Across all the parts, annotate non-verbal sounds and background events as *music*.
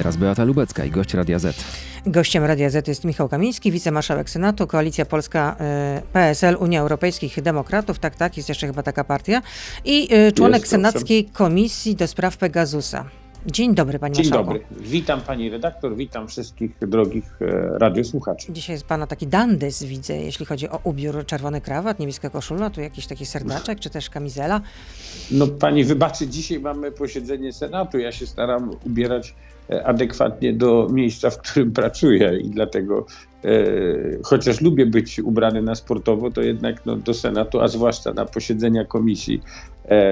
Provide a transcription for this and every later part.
teraz Beata Lubecka i gość Radia Z. Gościem Radia Z jest Michał Kamiński, wicemarszałek Senatu, Koalicja Polska, y, PSL, Unia Europejskich Demokratów, tak, tak, jest jeszcze chyba taka partia, i y, członek Jest, Senackiej Komisji do spraw Pegasusa. Dzień dobry, panie Dzień marszałku. dobry. Witam pani redaktor, witam wszystkich drogich e, radiosłuchaczy. Dzisiaj jest pana taki dandys, widzę, jeśli chodzi o ubiór, czerwony krawat, niebieska koszula, tu jakiś taki serdaczek, czy też kamizela. No pani wybaczy, dzisiaj mamy posiedzenie Senatu. Ja się staram ubierać e, adekwatnie do miejsca, w którym *laughs* pracuję i dlatego e, chociaż lubię być ubrany na sportowo, to jednak no, do Senatu, a zwłaszcza na posiedzenia komisji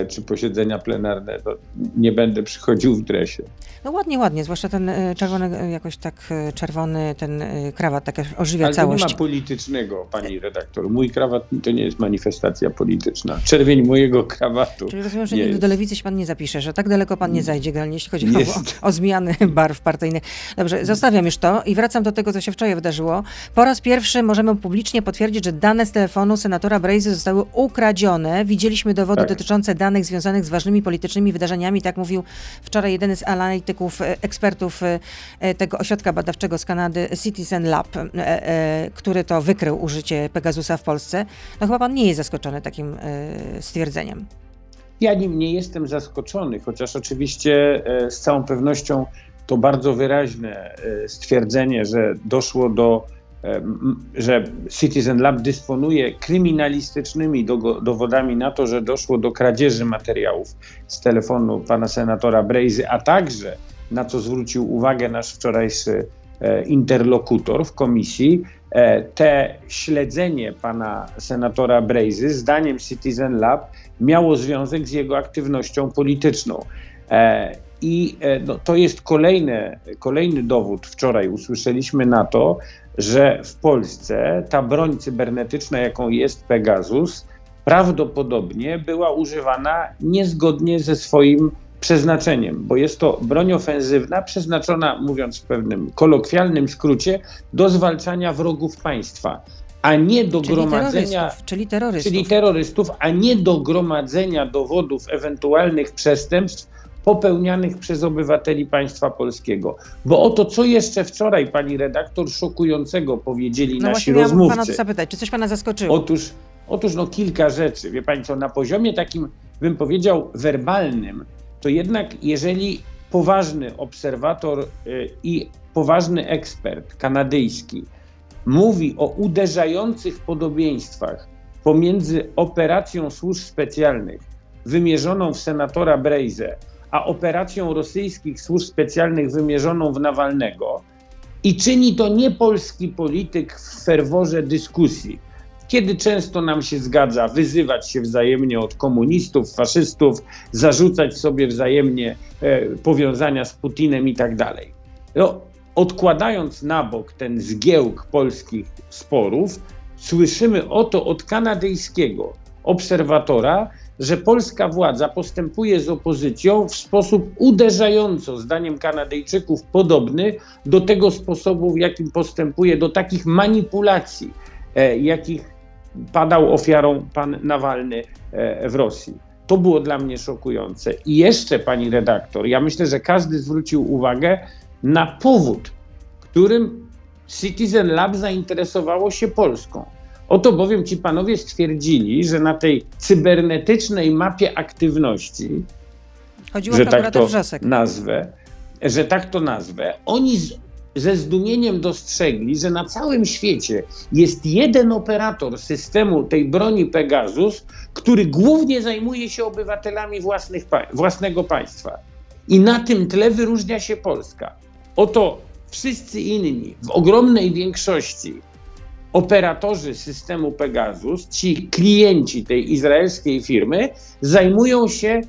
czy posiedzenia plenarne, to nie będę przychodził w dresie. No ładnie, ładnie, zwłaszcza ten y, czerwony, y, jakoś tak czerwony, ten krawat, tak ożywia Ale to nie całość. ma politycznego, pani redaktor. Mój krawat to nie jest manifestacja polityczna. Czerwień mojego krawatu. Czyli rozumiem, że nie nigdy do lewicy się pan nie zapisze, że tak daleko pan nie zajdzie, generalnie jeśli chodzi Nie. o, o zmiany *laughs* barw partyjnych. Dobrze, zostawiam już to i wracam do tego, co się wczoraj wydarzyło. Po raz pierwszy możemy publicznie potwierdzić, że dane z telefonu senatora Brejzy zostały ukradzione. Widzieliśmy dowody Tak. dotyczące danych związanych z ważnymi politycznymi wydarzeniami. Tak mówił wczoraj jeden z analityków, e, ekspertów e, e, tego ośrodka badawczego z Kanady, Citizen Lab, który to wykrył użycie Pegasusa w Polsce. No chyba pan nie jest zaskoczony takim stwierdzeniem. Ja nim nie jestem zaskoczony, chociaż oczywiście z całą pewnością to bardzo wyraźne stwierdzenie, że doszło do, że Citizen Lab dysponuje kryminalistycznymi dowodami na to, że doszło do kradzieży materiałów z telefonu pana senatora Brejzy, a także na co zwrócił uwagę nasz wczorajszy e, interlokutor w komisji, e, te śledzenie pana senatora Brejzy, zdaniem Citizen Lab, miało związek z jego aktywnością polityczną. I e, no, to jest kolejny, kolejny dowód. Wczoraj usłyszeliśmy na to, że w Polsce ta broń cybernetyczna, jaką jest Pegasus, prawdopodobnie była używana niezgodnie ze swoim przeznaczeniem, bo jest to broń ofensywna przeznaczona, mówiąc w pewnym kolokwialnym skrócie, do zwalczania wrogów państwa, a nie do Czyli gromadzenia terrorystów, czyli terrorystów. czyli terrorystów, a nie do gromadzenia dowodów ewentualnych przestępstw popełnianych przez obywateli państwa polskiego. Bo oto co jeszcze wczoraj pani redaktor szokującego powiedzieli no nasi właśnie miałam pana rozmówcy. zapytać, czy coś pana zaskoczyło? Otóż, otóż no kilka rzeczy. Wie pani co, na poziomie takim, bym powiedział, werbalnym, to jednak jeżeli poważny obserwator y, i poważny ekspert kanadyjski mówi o uderzających podobieństwach pomiędzy operacją służb specjalnych wymierzoną w senatora Brejze, a operacją rosyjskich służb specjalnych wymierzoną w Nawalnego i czyni to nie polski polityk w ferworze dyskusji, kiedy często nam się zgadza wyzywać się wzajemnie od komunistów, faszystów, zarzucać sobie wzajemnie e, powiązania z Putinem i tak dalej. No, odkładając na bok ten zgiełk polskich sporów, słyszymy oto od kanadyjskiego obserwatora, że polska władza postępuje z opozycją w sposób uderzająco, zdaniem Kanadyjczyków, podobny do tego sposobu, w jakim postępuje, do takich manipulacji, e, jakich padał ofiarą pan Nawalny e, w Rosji. To było dla mnie szokujące. I jeszcze, pani redaktor, ja myślę, że każdy zwrócił uwagę na powód, którym Citizen Lab zainteresowało się Polską. Oto bowiem ci panowie stwierdzili, że na tej cybernetycznej mapie aktywności, Chodziło że tak to Wrzosek. nazwę, że tak to nazwę, oni z, ze zdumieniem dostrzegli, że na całym świecie jest jeden operator systemu tej broni Pegasus, który głównie zajmuje się obywatelami własnych, własnego państwa. I na tym tle wyróżnia się Polska. Oto wszyscy inni, w ogromnej większości operatorzy systemu Pegasus, ci klienci tej izraelskiej firmy, zajmują się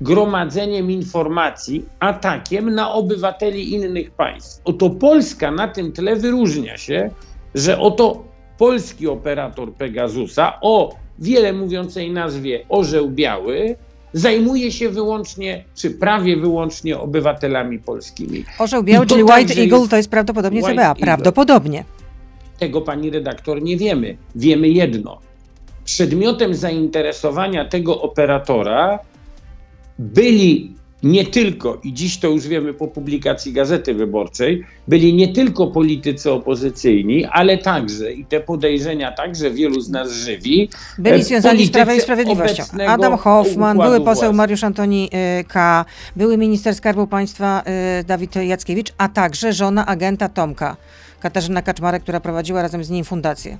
gromadzeniem informacji, atakiem na obywateli innych państw. Oto Polska na tym tle wyróżnia się, że oto polski operator Pegasusa o wiele mówiącej nazwie Orzeł Biały zajmuje się wyłącznie, czy prawie wyłącznie obywatelami polskimi. Orzeł biały, czyli White także Eagle, jest to jest prawdopodobnie White CBA. Eagle. Tego pani redaktor nie wiemy. Wiemy jedno. Przedmiotem zainteresowania tego operatora byli nie tylko, i dziś to już wiemy po publikacji Gazety Wyborczej, byli nie tylko politycy opozycyjni, ale także, i te podejrzenia także wielu z nas żywi, byli związani z Prawem i Sprawiedliwością. Adam Hoffman, były poseł władzy. Mariusz Antoni y, K., były minister Skarbu Państwa y, Dawid Jackiewicz, a także żona agenta Tomka, Katarzyna Kaczmarek, która prowadziła razem z nim fundację.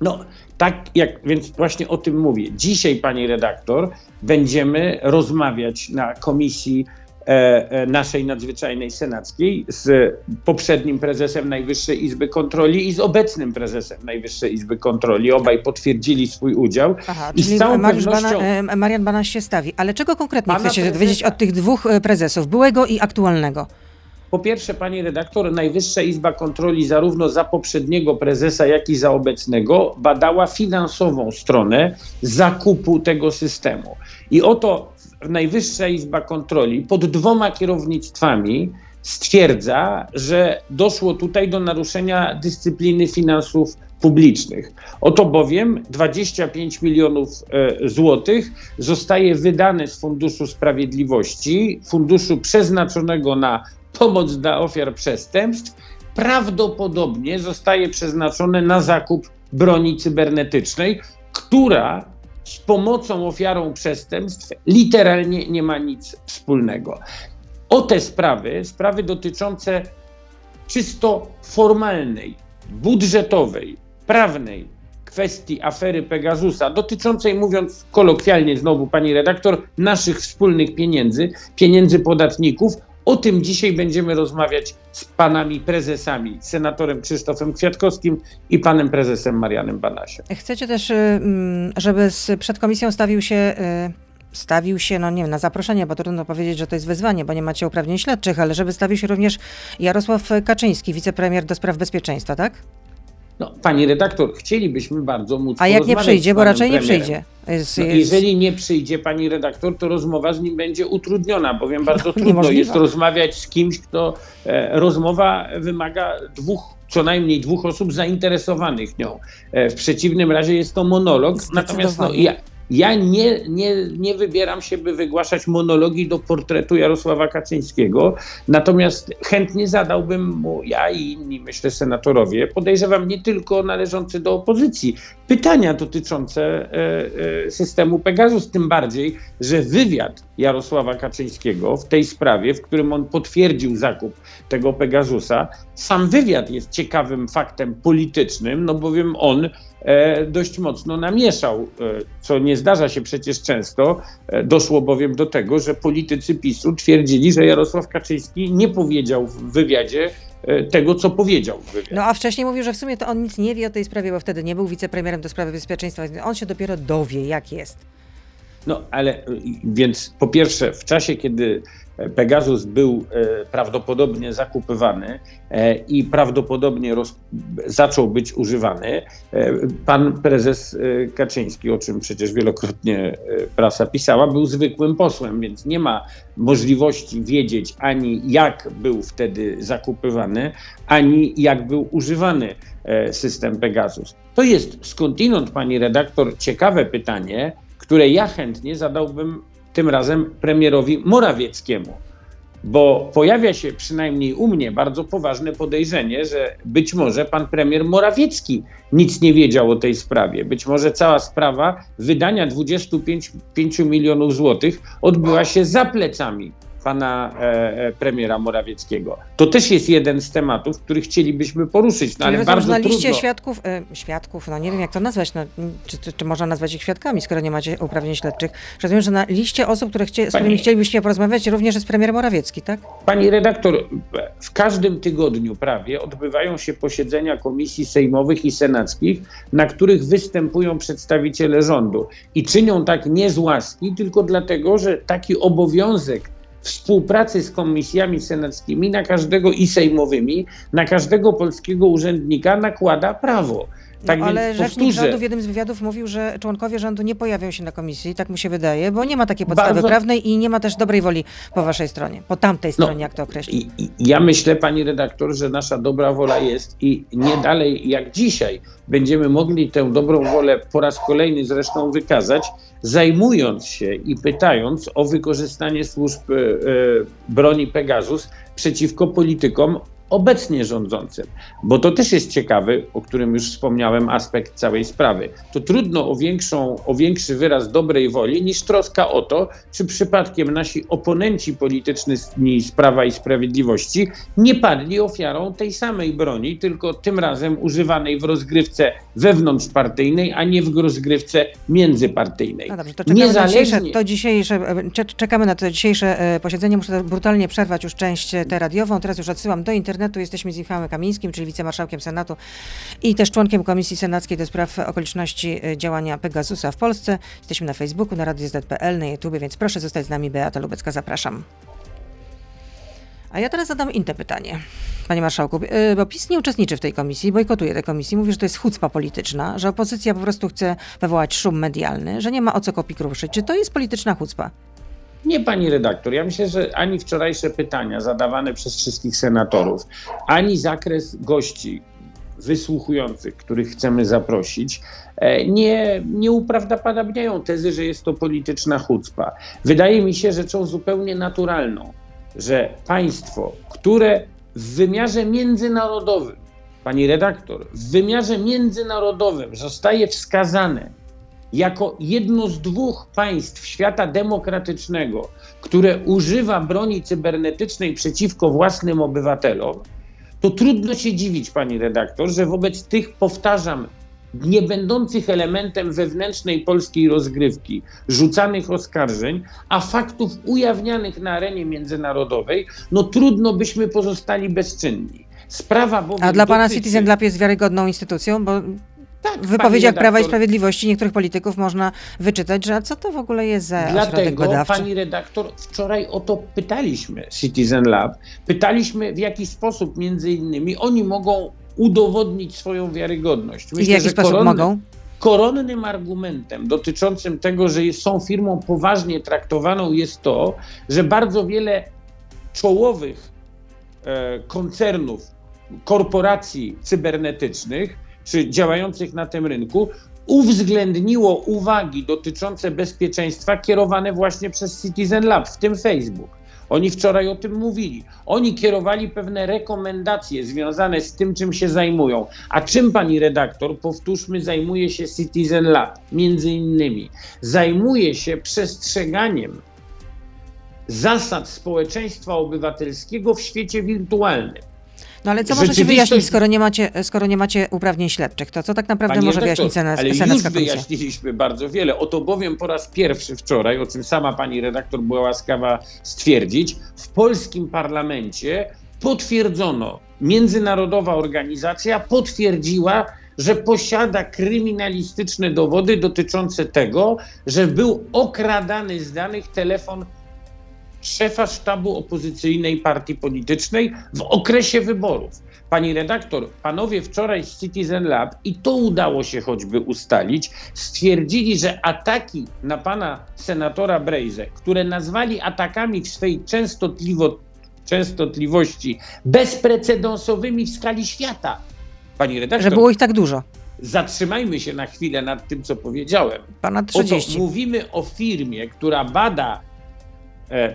No, tak jak, więc właśnie o tym mówię. Dzisiaj, pani redaktor, będziemy rozmawiać na komisji e, e, naszej nadzwyczajnej senackiej z poprzednim prezesem Najwyższej Izby Kontroli i z obecnym prezesem Najwyższej Izby Kontroli. Obaj potwierdzili swój udział. Aha, I czyli z całą Mariusz pewnością... Bana, e, Marian Banaś się stawi. Ale czego konkretnie chcecie prezesa... dowiedzieć od tych dwóch prezesów, byłego i aktualnego? Po pierwsze, pani redaktor, Najwyższa Izba Kontroli zarówno za poprzedniego prezesa, jak i za obecnego badała finansową stronę zakupu tego systemu. I oto Najwyższa Izba Kontroli pod dwoma kierownictwami stwierdza, że doszło tutaj do naruszenia dyscypliny finansów publicznych. Oto bowiem 25 milionów e, złotych zostaje wydane z Funduszu Sprawiedliwości, funduszu przeznaczonego na pomoc dla ofiar przestępstw, prawdopodobnie zostaje przeznaczone na zakup broni cybernetycznej, która z pomocą ofiarom przestępstw literalnie nie ma nic wspólnego. O te sprawy, sprawy dotyczące czysto formalnej, budżetowej, prawnej kwestii afery Pegasusa, dotyczącej, mówiąc kolokwialnie znowu pani redaktor, naszych wspólnych pieniędzy, pieniędzy podatników, o tym dzisiaj będziemy rozmawiać z panami prezesami, senatorem Krzysztofem Kwiatkowskim i panem prezesem Marianem Banasiem. Chcecie też, y, mm, żeby przed komisją stawił się y, stawił się, no nie wiem, na zaproszenie, bo trudno powiedzieć, że to jest wyzwanie, bo nie macie uprawnień śledczych, ale żeby stawił się również Jarosław Kaczyński, wicepremier do spraw bezpieczeństwa, tak? No, pani redaktor, chcielibyśmy bardzo móc A jak nie przyjdzie, bo raczej premierem. nie przyjdzie. Jest, no, jest... Jeżeli nie przyjdzie pani redaktor, to rozmowa z nim będzie utrudniona, bowiem bardzo no, *laughs* trudno niemożliwe. jest rozmawiać z kimś, kto e, rozmowa wymaga dwóch co najmniej dwóch osób zainteresowanych nią. E, w przeciwnym razie jest to monolog. Natomiast no, ja, ja nie, nie, nie wybieram się, by wygłaszać monologii do portretu Jarosława Kaczyńskiego, natomiast chętnie zadałbym mu, ja i inni, myślę, senatorowie, podejrzewam nie tylko należący do opozycji, pytania dotyczące e, e, systemu Pegasus, tym bardziej, że wywiad Jarosława Kaczyńskiego w tej sprawie, w którym on potwierdził zakup tego Pegasusa, sam wywiad jest ciekawym faktem politycznym, no bowiem on dość mocno namieszał, e, co nie zdarza się przecież często. E, doszło bowiem do tego, że politycy PiSu twierdzili, że Jarosław Kaczyński nie powiedział w wywiadzie tego, co powiedział. No a wcześniej mówił, że w sumie to on nic nie wie o tej sprawie, bo wtedy nie był wicepremierem do sprawy bezpieczeństwa. On się dopiero dowie, jak jest. No ale więc po pierwsze, w czasie, kiedy Pegasus był e, prawdopodobnie zakupywany e, i prawdopodobnie roz, zaczął być używany. E, pan prezes Kaczyński, o czym przecież wielokrotnie prasa pisała, był zwykłym posłem, więc nie ma możliwości wiedzieć ani jak był wtedy zakupywany, ani jak był używany system Pegasus. To jest skądinąd, pani redaktor, ciekawe pytanie, które ja chętnie zadałbym tym razem premierowi Morawieckiemu. Bo pojawia się przynajmniej u mnie bardzo poważne podejrzenie, że być może pan premier Morawiecki nic nie wiedział o tej sprawie. Być może cała sprawa wydania 25 milionów złotych odbyła się za plecami pana e, e, premiera Morawieckiego. To też jest jeden z tematów, który chcielibyśmy poruszyć, no, ale bardzo na liście trudno. świadków, e, świadków, no nie wiem jak to nazwać, no, czy, czy, czy, można nazwać ich świadkami, skoro nie macie uprawnień śledczych. Rozumiem, że na liście osób, które chcie, z Pani, którymi chcielibyście porozmawiać, również jest premier Morawiecki, tak? Pani redaktor, w każdym tygodniu prawie odbywają się posiedzenia komisji sejmowych i senackich, na których występują przedstawiciele rządu i czynią tak nie z łaski, tylko dlatego, że taki obowiązek współpracy z komisjami senackimi na każdego i sejmowymi, na każdego polskiego urzędnika nakłada prawo. Tak no, ale więc rzecznik powtórzę, rządu w jednym z wywiadów mówił, że członkowie rządu nie pojawią się na komisji, tak mu się wydaje, bo nie ma takiej podstawy Bardzo- prawnej i nie ma też dobrej woli po waszej stronie, po tamtej No, stronie, jak to określić. Ja myślę, pani redaktor, że nasza dobra wola jest i nie dalej jak dzisiaj będziemy mogli tę dobrą wolę po raz kolejny zresztą wykazać, zajmując się i pytając o wykorzystanie służb e, e, broni Pegasus przeciwko politykom obecnie rządzącym. Bo to też jest ciekawy, o którym już wspomniałem, aspekt całej sprawy. To trudno o, większą, o większy wyraz dobrej woli niż troska o to, czy przypadkiem nasi oponenci polityczni z Prawa i Sprawiedliwości nie padli ofiarą tej samej broni, tylko tym razem używanej w rozgrywce wewnątrzpartyjnej, a nie w rozgrywce międzypartyjnej. No dobrze, to czekamy, na dzisiejsze, Niezależnie- to dzisiejsze, e, cze- czekamy na to dzisiejsze e, posiedzenie. Muszę brutalnie przerwać już część e, tę radiową. Teraz już odsyłam do internetu. Jesteśmy z Michałem Kamińskim, czyli wicemarszałkiem Senatu i też członkiem Komisji Senackiej do spraw okoliczności e, działania Pegasusa w Polsce. Jesteśmy na Facebooku, na Radio ZPL, na YouTube, więc proszę zostać z nami. Beata Lubecka, zapraszam. A ja teraz zadam inne pytanie, panie marszałku, y, bo PiS nie uczestniczy w tej komisji, bojkotuje tę komisję, mówi, że to jest chucpa polityczna, że opozycja po prostu chce wywołać szum medialny, że nie ma o co kopii kruszyć. Czy to jest polityczna chucpa? Nie, pani redaktor. Ja myślę, że ani wczorajsze pytania zadawane przez wszystkich senatorów, ani zakres gości wysłuchujących, których chcemy zaprosić, e, nie, nie uprawdopodobniają tezy, że jest to polityczna chucpa. Wydaje mi się rzeczą zupełnie naturalną, że państwo, które w wymiarze międzynarodowym, pani redaktor, w wymiarze międzynarodowym zostaje wskazane jako jedno z dwóch państw świata demokratycznego, które używa broni cybernetycznej przeciwko własnym obywatelom, to trudno się dziwić, pani redaktor, że wobec tych, powtarzam, nie będących elementem wewnętrznej polskiej rozgrywki, rzucanych oskarżeń, a faktów ujawnianych na arenie międzynarodowej, no trudno byśmy pozostali bezczynni. Sprawa bowiem A dla pana dotyczy- Citizen Lab jest wiarygodną instytucją, bo Tak, w wypowiedziach Prawa i Sprawiedliwości niektórych polityków można wyczytać, że co to w ogóle jest za Dlatego, badawczy? pani redaktor, wczoraj o to pytaliśmy Citizen Lab. Pytaliśmy, w jaki sposób między innymi oni mogą udowodnić swoją wiarygodność. I w jaki że sposób koronny- mogą? Koronnym argumentem dotyczącym tego, że są firmą poważnie traktowaną, jest to, że bardzo wiele czołowych e, koncernów, korporacji cybernetycznych czy działających na tym rynku uwzględniło uwagi dotyczące bezpieczeństwa kierowane właśnie przez Citizen Lab, w tym Facebook. Oni wczoraj o tym mówili. Oni kierowali pewne rekomendacje związane z tym, czym się zajmują. A czym pani redaktor, powtórzmy, zajmuje się Citizen Lab? Między innymi zajmuje się przestrzeganiem zasad społeczeństwa obywatelskiego w świecie wirtualnym. No ale co możecie Rzeczywistość- wyjaśnić, skoro nie, macie, skoro nie macie uprawnień śledczych? To co tak naprawdę Pani może wyjaśnić Senat, Ale już Senacka Komisja? wyjaśniliśmy bardzo wiele. Oto bowiem po raz pierwszy wczoraj, o czym sama pani redaktor była łaskawa stwierdzić, w polskim parlamencie potwierdzono, międzynarodowa organizacja potwierdziła, że posiada kryminalistyczne dowody dotyczące tego, że był okradany z danych telefon szefa sztabu opozycyjnej partii politycznej w okresie wyborów. Pani redaktor, panowie wczoraj z Citizen Lab, i to udało się choćby ustalić, stwierdzili, że ataki na pana senatora Brejze, które nazwali atakami w swej częstotliwo, częstotliwości bezprecedensowymi w skali świata. Pani redaktor, Że było ich tak dużo. zatrzymajmy się na chwilę nad tym, co powiedziałem. Oto 30. mówimy o firmie, która bada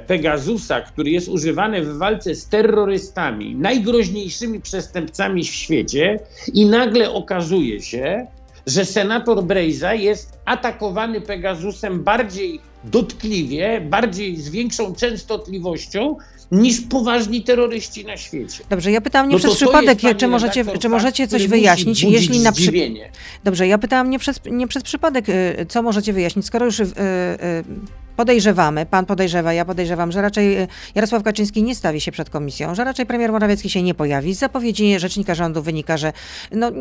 Pegasusa, który jest używany w walce z terrorystami, najgroźniejszymi przestępcami w świecie, i nagle okazuje się, że senator Brejza jest atakowany Pegasusem bardziej dotkliwie, bardziej z większą częstotliwością niż poważni terroryści na świecie. Dobrze, ja pytałam nie No przez przypadek, czy możecie, czy możecie coś wyjaśnić, jeśli na przy... Dobrze, ja pytałam nie przez, nie przez przypadek, y, co możecie wyjaśnić, skoro już y, y, podejrzewamy, pan podejrzewa, ja podejrzewam, że raczej y, Jarosław Kaczyński nie stawi się przed komisją, że raczej premier Morawiecki się nie pojawi. Z zapowiedzi rzecznika rządu wynika, że no,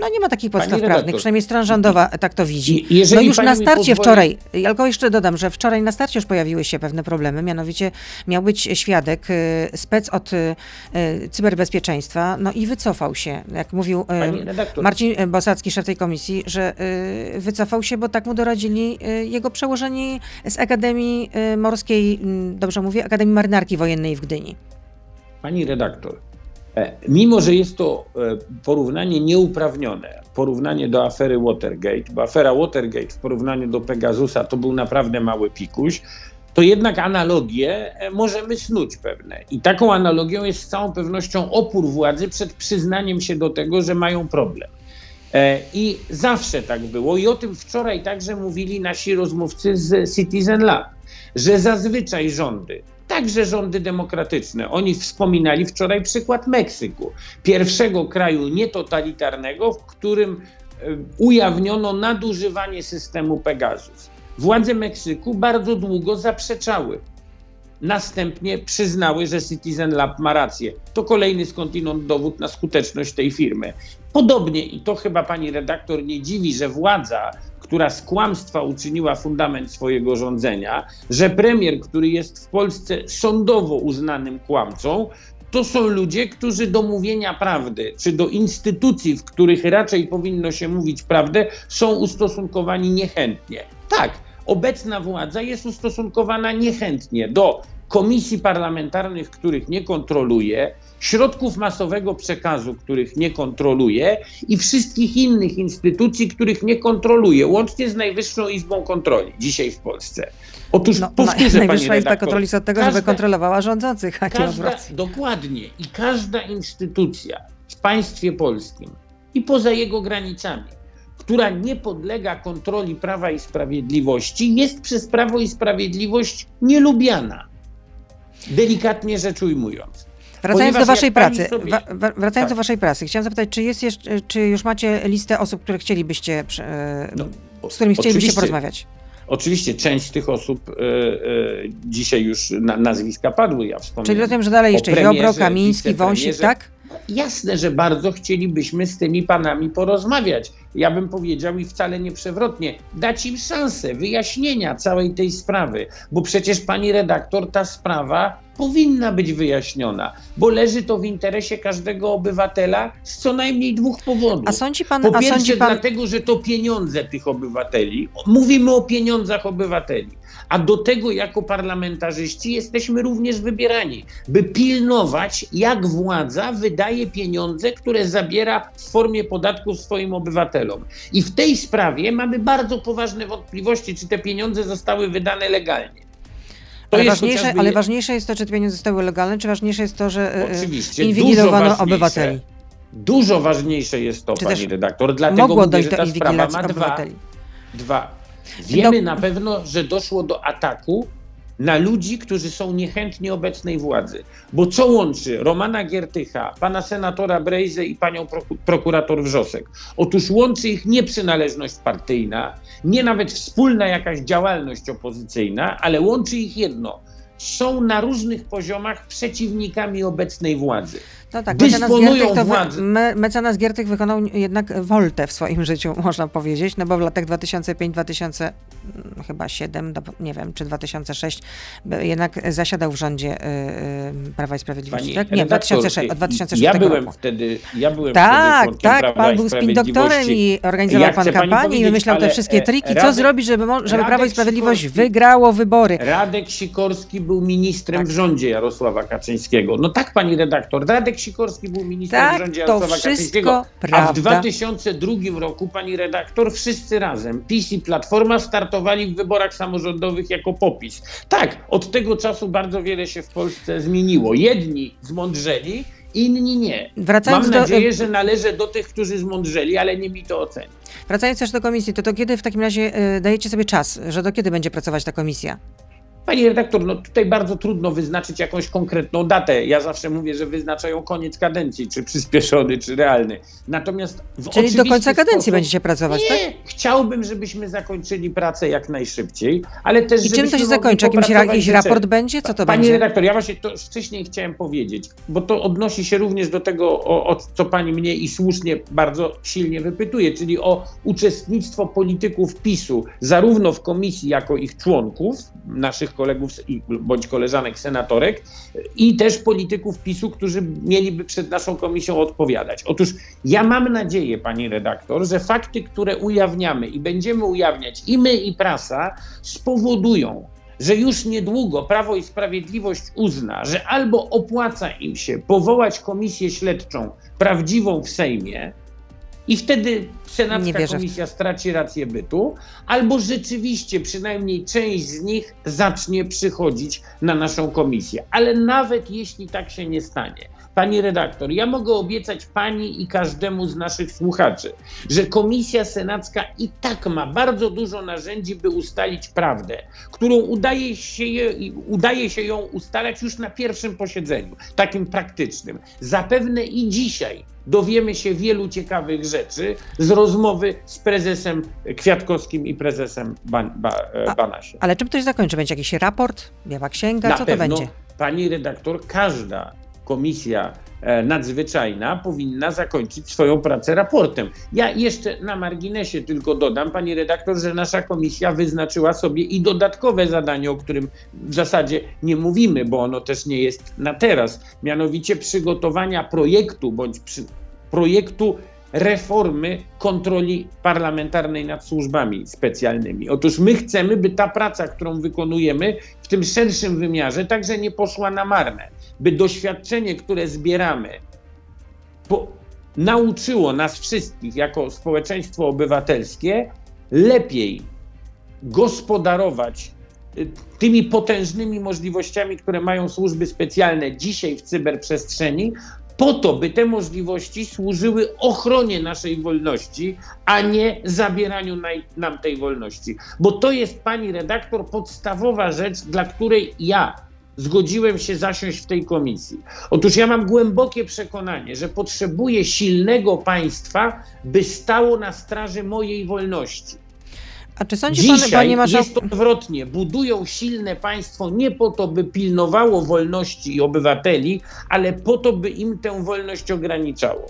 No nie ma takich podstaw prawnych, przynajmniej strona rządowa tak to widzi. No już na starcie pozwoli- wczoraj, tylko jeszcze dodam, że wczoraj na starcie już pojawiły się pewne problemy, mianowicie miał być świadek, y, spec od y, y, cyberbezpieczeństwa, no i wycofał się, jak mówił. Marcin Bosacki, szef tej komisji, że wycofał się, bo tak mu doradzili jego przełożeni z Akademii Morskiej, y, dobrze mówię, Akademii Marynarki Wojennej w Gdyni. Pani redaktor, mimo że jest to e, porównanie nieuprawnione, porównanie do afery Watergate, bo afera Watergate w porównaniu do Pegasusa to był naprawdę mały pikuś, to jednak analogie e, możemy snuć pewne. I taką analogią jest z całą pewnością opór władzy przed przyznaniem się do tego, że mają problem. E, I zawsze tak było, i o tym wczoraj także mówili nasi rozmówcy z Citizen Lab, że zazwyczaj rządy, także rządy demokratyczne, oni wspominali wczoraj przykład Meksyku, pierwszego kraju nietotalitarnego, w którym e, ujawniono nadużywanie systemu Pegasus. Władze Meksyku bardzo długo zaprzeczały. Następnie przyznały, że Citizen Lab ma rację. To kolejny skądinąd dowód na skuteczność tej firmy. Podobnie, i to chyba pani redaktor nie dziwi, że władza, która z kłamstwa uczyniła fundament swojego rządzenia, że premier, który jest w Polsce sądowo uznanym kłamcą, to są ludzie, którzy do mówienia prawdy, czy do instytucji, w których raczej powinno się mówić prawdę, są ustosunkowani niechętnie. Tak, obecna władza jest ustosunkowana niechętnie do komisji parlamentarnych, których nie kontroluje, środków masowego przekazu, których nie kontroluje i wszystkich innych instytucji, których nie kontroluje, łącznie z Najwyższą Izbą Kontroli dzisiaj w Polsce. Otóż No, powtórzę, *laughs* Najwyższa pani Izba redaktor, Kontroli jest od tego, żeby każda- kontrolowała rządzących, a Każda, dokładnie. I każda instytucja w państwie polskim i poza jego granicami, która nie podlega kontroli Prawa i Sprawiedliwości, jest przez Prawo i Sprawiedliwość nielubiana. Delikatnie rzecz ujmując. Wracając Ponieważ do waszej pracy, sobie- wa- wracając Tak. do waszej pracy, chciałam zapytać, czy jest jeszcze, czy już macie listę osób, które chcielibyście, e, No, z którymi chcielibyście porozmawiać? Oczywiście część z tych osób e, e, dzisiaj już na, nazwiska padły. Ja wspomniałem. Czyli rozumiem, że dalej jeszcze Ziobro, Kamiński, Wąsik, tak? Jasne, że bardzo chcielibyśmy z tymi panami porozmawiać. Ja bym powiedział i wcale nie przewrotnie, dać im szansę wyjaśnienia całej tej sprawy, bo przecież pani redaktor, ta sprawa powinna być wyjaśniona, bo leży to w interesie każdego obywatela z co najmniej dwóch powodów. A sądzi pan, Po a pierwsze, sądzi pan, dlatego, że to pieniądze tych obywateli. Mówimy o pieniądzach obywateli. A do tego, jako parlamentarzyści, jesteśmy również wybierani, by pilnować, jak władza wydaje pieniądze, które zabiera w formie podatków swoim obywatelom. I w tej sprawie mamy bardzo poważne wątpliwości, czy te pieniądze zostały wydane legalnie. Ale, ważniejsze, chociażby- ale ważniejsze jest to, czy te pieniądze zostały legalne, czy ważniejsze jest to, że e, Oczywiście, inwigilowano obywateli? Dużo ważniejsze jest to, Czy pani redaktor, dlatego Mogło mówię, dojść że do ta sprawa ma dwa, obywateli. Dwa. Wiemy No- na pewno, że doszło do ataku na ludzi, którzy są niechętni obecnej władzy. Bo co łączy Romana Giertycha, pana senatora Brejzę i panią proku- prokurator Wrzosek? Otóż łączy ich nie przynależność partyjna, nie nawet wspólna jakaś działalność opozycyjna, ale łączy ich jedno. Są na różnych poziomach przeciwnikami obecnej władzy. No tak, mecenas dysponują wy, władzą. me, mecenas Giertych wykonał jednak woltę w swoim życiu, *laughs* można powiedzieć, no bo w latach 2005-2007, chyba 7, do- nie wiem, czy 2006, by- jednak zasiadał w rządzie y, y, Prawa i Sprawiedliwości, tak? Nie, redaktor, 2006, od 2006 ja byłem roku. wtedy, ja byłem Tak, wtedy tak, Prawa pan był spin-doktorem Sprawiedliwości. i organizował Ja pan kampanię i wymyślał te wszystkie e, triki, co Radek- zrobić, żeby, żeby Prawo i Sprawiedliwość Sikorski- wygrało wybory. Radek Sikorski był ministrem Tak. w rządzie Jarosława Kaczyńskiego. No tak, pani redaktor, Radek Sikorski był ministrem Tak, w rządzie to Jarosława Kaczyńskiego. A w prawda. 2002 roku, pani redaktor, wszyscy razem, PiS i Platforma, startowali w wyborach samorządowych jako popis. Tak, od tego czasu bardzo wiele się w Polsce zmieniło. Jedni zmądrzeli, inni nie. Wracając Mam do- nadzieję, że należę do tych, którzy zmądrzeli, ale nie mi to ocenić. Wracając też do komisji, to, to kiedy w takim razie y, dajecie sobie czas, że do kiedy będzie pracować ta komisja? Pani redaktor, no tutaj bardzo trudno wyznaczyć jakąś konkretną datę. Ja zawsze mówię, że wyznaczają koniec kadencji, czy przyspieszony, czy realny. Natomiast w Czyli do końca kadencji sposób, będziecie pracować, nie, tak? chciałbym, żebyśmy zakończyli pracę jak najszybciej, ale też I czym to się zakończy? Jakimś ra- jakiś raport będzie? Co to Pani będzie? redaktor, ja właśnie to wcześniej chciałem powiedzieć, bo to odnosi się również do tego, o, o co pani mnie i słusznie bardzo silnie wypytuje, czyli o uczestnictwo polityków PiSu, zarówno w komisji jako ich członków, naszych kolegów bądź koleżanek senatorek, i też polityków PiSu, którzy mieliby przed naszą komisją odpowiadać. Otóż ja mam nadzieję, pani redaktor, że fakty, które ujawniamy i będziemy ujawniać i my, i prasa, spowodują, że już niedługo Prawo i Sprawiedliwość uzna, że albo opłaca im się powołać komisję śledczą prawdziwą w Sejmie, i wtedy Senacka. Komisja straci rację bytu, albo rzeczywiście przynajmniej część z nich zacznie przychodzić na naszą komisję. Ale nawet jeśli tak się nie stanie, pani redaktor, ja mogę obiecać pani i każdemu z naszych słuchaczy, że Komisja Senacka i tak ma bardzo dużo narzędzi, by ustalić prawdę, którą udaje się, je, udaje się ją ustalać już na pierwszym posiedzeniu, takim praktycznym. Zapewne i dzisiaj dowiemy się wielu ciekawych rzeczy z rozmowy z prezesem Kwiatkowskim i prezesem Ban, ba, e, A- Banasie. Ale czym to się zakończy? Będzie jakiś raport? Biała księga? Na Co to pewno, będzie? pani redaktor, każda komisja e, nadzwyczajna powinna zakończyć swoją pracę raportem. Ja jeszcze na marginesie tylko dodam, pani redaktor, że nasza komisja wyznaczyła sobie i dodatkowe zadanie, o którym w zasadzie nie mówimy, bo ono też nie jest na teraz, mianowicie przygotowania projektu bądź przy, projektu reformy kontroli parlamentarnej nad służbami specjalnymi. Otóż my chcemy, by ta praca, którą wykonujemy w tym szerszym wymiarze, także nie poszła na marne, by doświadczenie, które zbieramy, po, nauczyło nas wszystkich jako społeczeństwo obywatelskie lepiej gospodarować y, tymi potężnymi możliwościami, które mają służby specjalne dzisiaj w cyberprzestrzeni, po to, by te możliwości służyły ochronie naszej wolności, a nie zabieraniu nam tej wolności. Bo to jest, pani redaktor, podstawowa rzecz, dla której ja zgodziłem się zasiąść w tej komisji. Otóż ja mam głębokie przekonanie, że potrzebuję silnego państwa, by stało na straży mojej wolności. A czy sądzi pan, Dzisiaj panie marszałku... jest odwrotnie. Budują silne państwo nie po to, by pilnowało wolności i obywateli, ale po to, by im tę wolność ograniczało.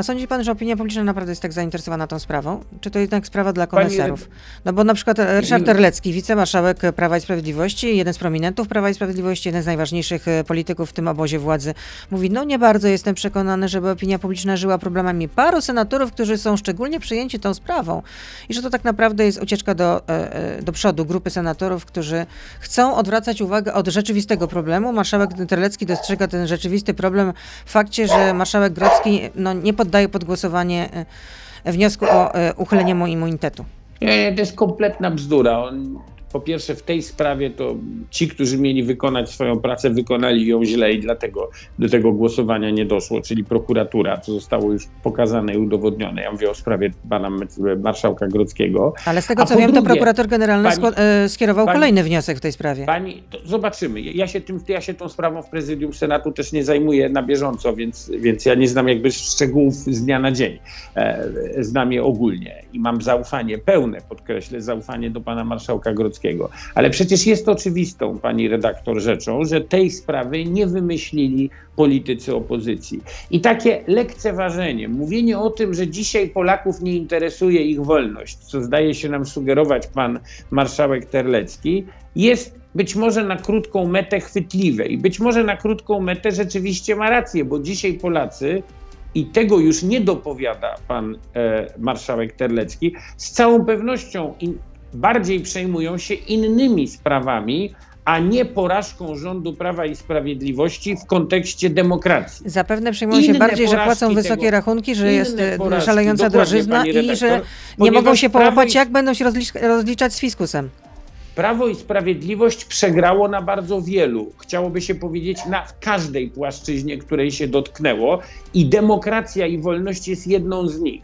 A sądzi pan, że opinia publiczna naprawdę jest tak zainteresowana tą sprawą? Czy to jednak sprawa dla koneserów? No bo na przykład Ryszard Nie. Terlecki, wicemarszałek Prawa i Sprawiedliwości, jeden z prominentów Prawa i Sprawiedliwości, jeden z najważniejszych e, polityków w tym obozie władzy, mówi, no nie bardzo jestem przekonany, żeby opinia publiczna żyła problemami paru senatorów, którzy są szczególnie przyjęci tą sprawą i że to tak naprawdę jest ucieczka do, e, e, do przodu grupy senatorów, którzy chcą odwracać uwagę od rzeczywistego problemu. Marszałek Terlecki dostrzega ten rzeczywisty problem w fakcie, że marszałek Grodzki no, nie poddaje pod głosowanie e, wniosku o e, uchylenie mu immunitetu. To jest kompletna bzdura. On, po pierwsze, w tej sprawie to ci, którzy mieli wykonać swoją pracę, wykonali ją źle i dlatego do tego głosowania nie doszło, czyli prokuratura, co zostało już pokazane i udowodnione. Ja mówię o sprawie pana marszałka Grodzkiego. Ale z tego A co wiem, to drugie, prokurator generalny pani- e, skierował pani- kolejny wniosek w tej sprawie. Pani, to zobaczymy. Ja się, tym, ja się tą sprawą w prezydium Senatu też nie zajmuję na bieżąco, więc, więc ja nie znam jakby szczegółów z dnia na dzień. E, znam je ogólnie i mam zaufanie, pełne podkreślę, zaufanie do pana marszałka Grodzkiego. Ale przecież jest oczywistą, pani redaktor, rzeczą, że tej sprawy nie wymyślili politycy opozycji. I takie lekceważenie, mówienie o tym, że dzisiaj Polaków nie interesuje ich wolność, co zdaje się nam sugerować pan marszałek Terlecki, jest być może na krótką metę chwytliwe i być może na krótką metę rzeczywiście ma rację, bo dzisiaj Polacy i tego już nie dopowiada pan e, marszałek Terlecki, z całą pewnością in, bardziej przejmują się innymi sprawami, a nie porażką rządu Prawa i Sprawiedliwości w kontekście demokracji. Zapewne przejmują się bardziej, że płacą wysokie tego- rachunki, że jest e, porażki, szalejąca drożyzna pani i redaktor, że nie mogą się Prawo i- połapać, jak będą się rozlicz- rozliczać z fiskusem. Prawo i Sprawiedliwość przegrało na bardzo wielu, chciałoby się powiedzieć, na każdej płaszczyźnie, której się dotknęło, i demokracja i wolność jest jedną z nich.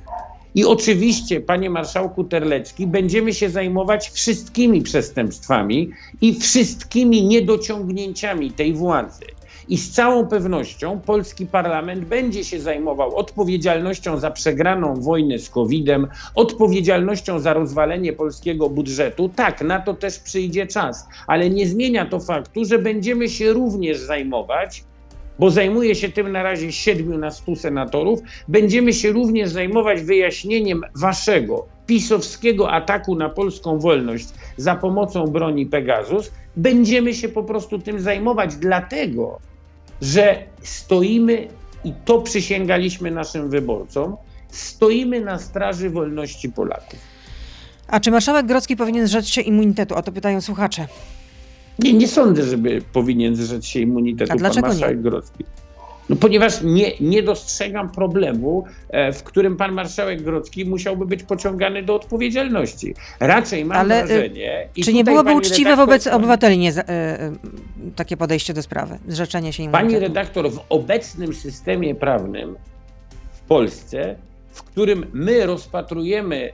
I oczywiście, panie marszałku Terlecki, będziemy się zajmować wszystkimi przestępstwami i wszystkimi niedociągnięciami tej władzy. I z całą pewnością polski parlament będzie się zajmował odpowiedzialnością za przegraną wojnę z COVID-em, odpowiedzialnością za rozwalenie polskiego budżetu. Tak, na to też przyjdzie czas, ale nie zmienia to faktu, że będziemy się również zajmować bo zajmuje się tym na razie siedmiu na stu senatorów, będziemy się również zajmować wyjaśnieniem waszego pisowskiego ataku na polską wolność za pomocą broni Pegasus. Będziemy się po prostu tym zajmować, dlatego że stoimy, i to przysięgaliśmy naszym wyborcom, stoimy na straży wolności Polaków. A czy marszałek Grodzki powinien zrzec się immunitetu? O to pytają słuchacze. Nie, nie sądzę, żeby powinien zrzec się immunitetu A dlaczego pan marszałek nie? Grodzki. No, ponieważ nie, nie dostrzegam problemu, e, w którym pan marszałek Grodzki musiałby być pociągany do odpowiedzialności. Raczej mam Ale, e, wrażenie... Czy nie byłoby uczciwe redaktor- wobec obywateli nie, e, e, takie podejście do sprawy? Zrzeczenie się immunitetu? Pani redaktor, w obecnym systemie prawnym w Polsce, w którym my rozpatrujemy, ro,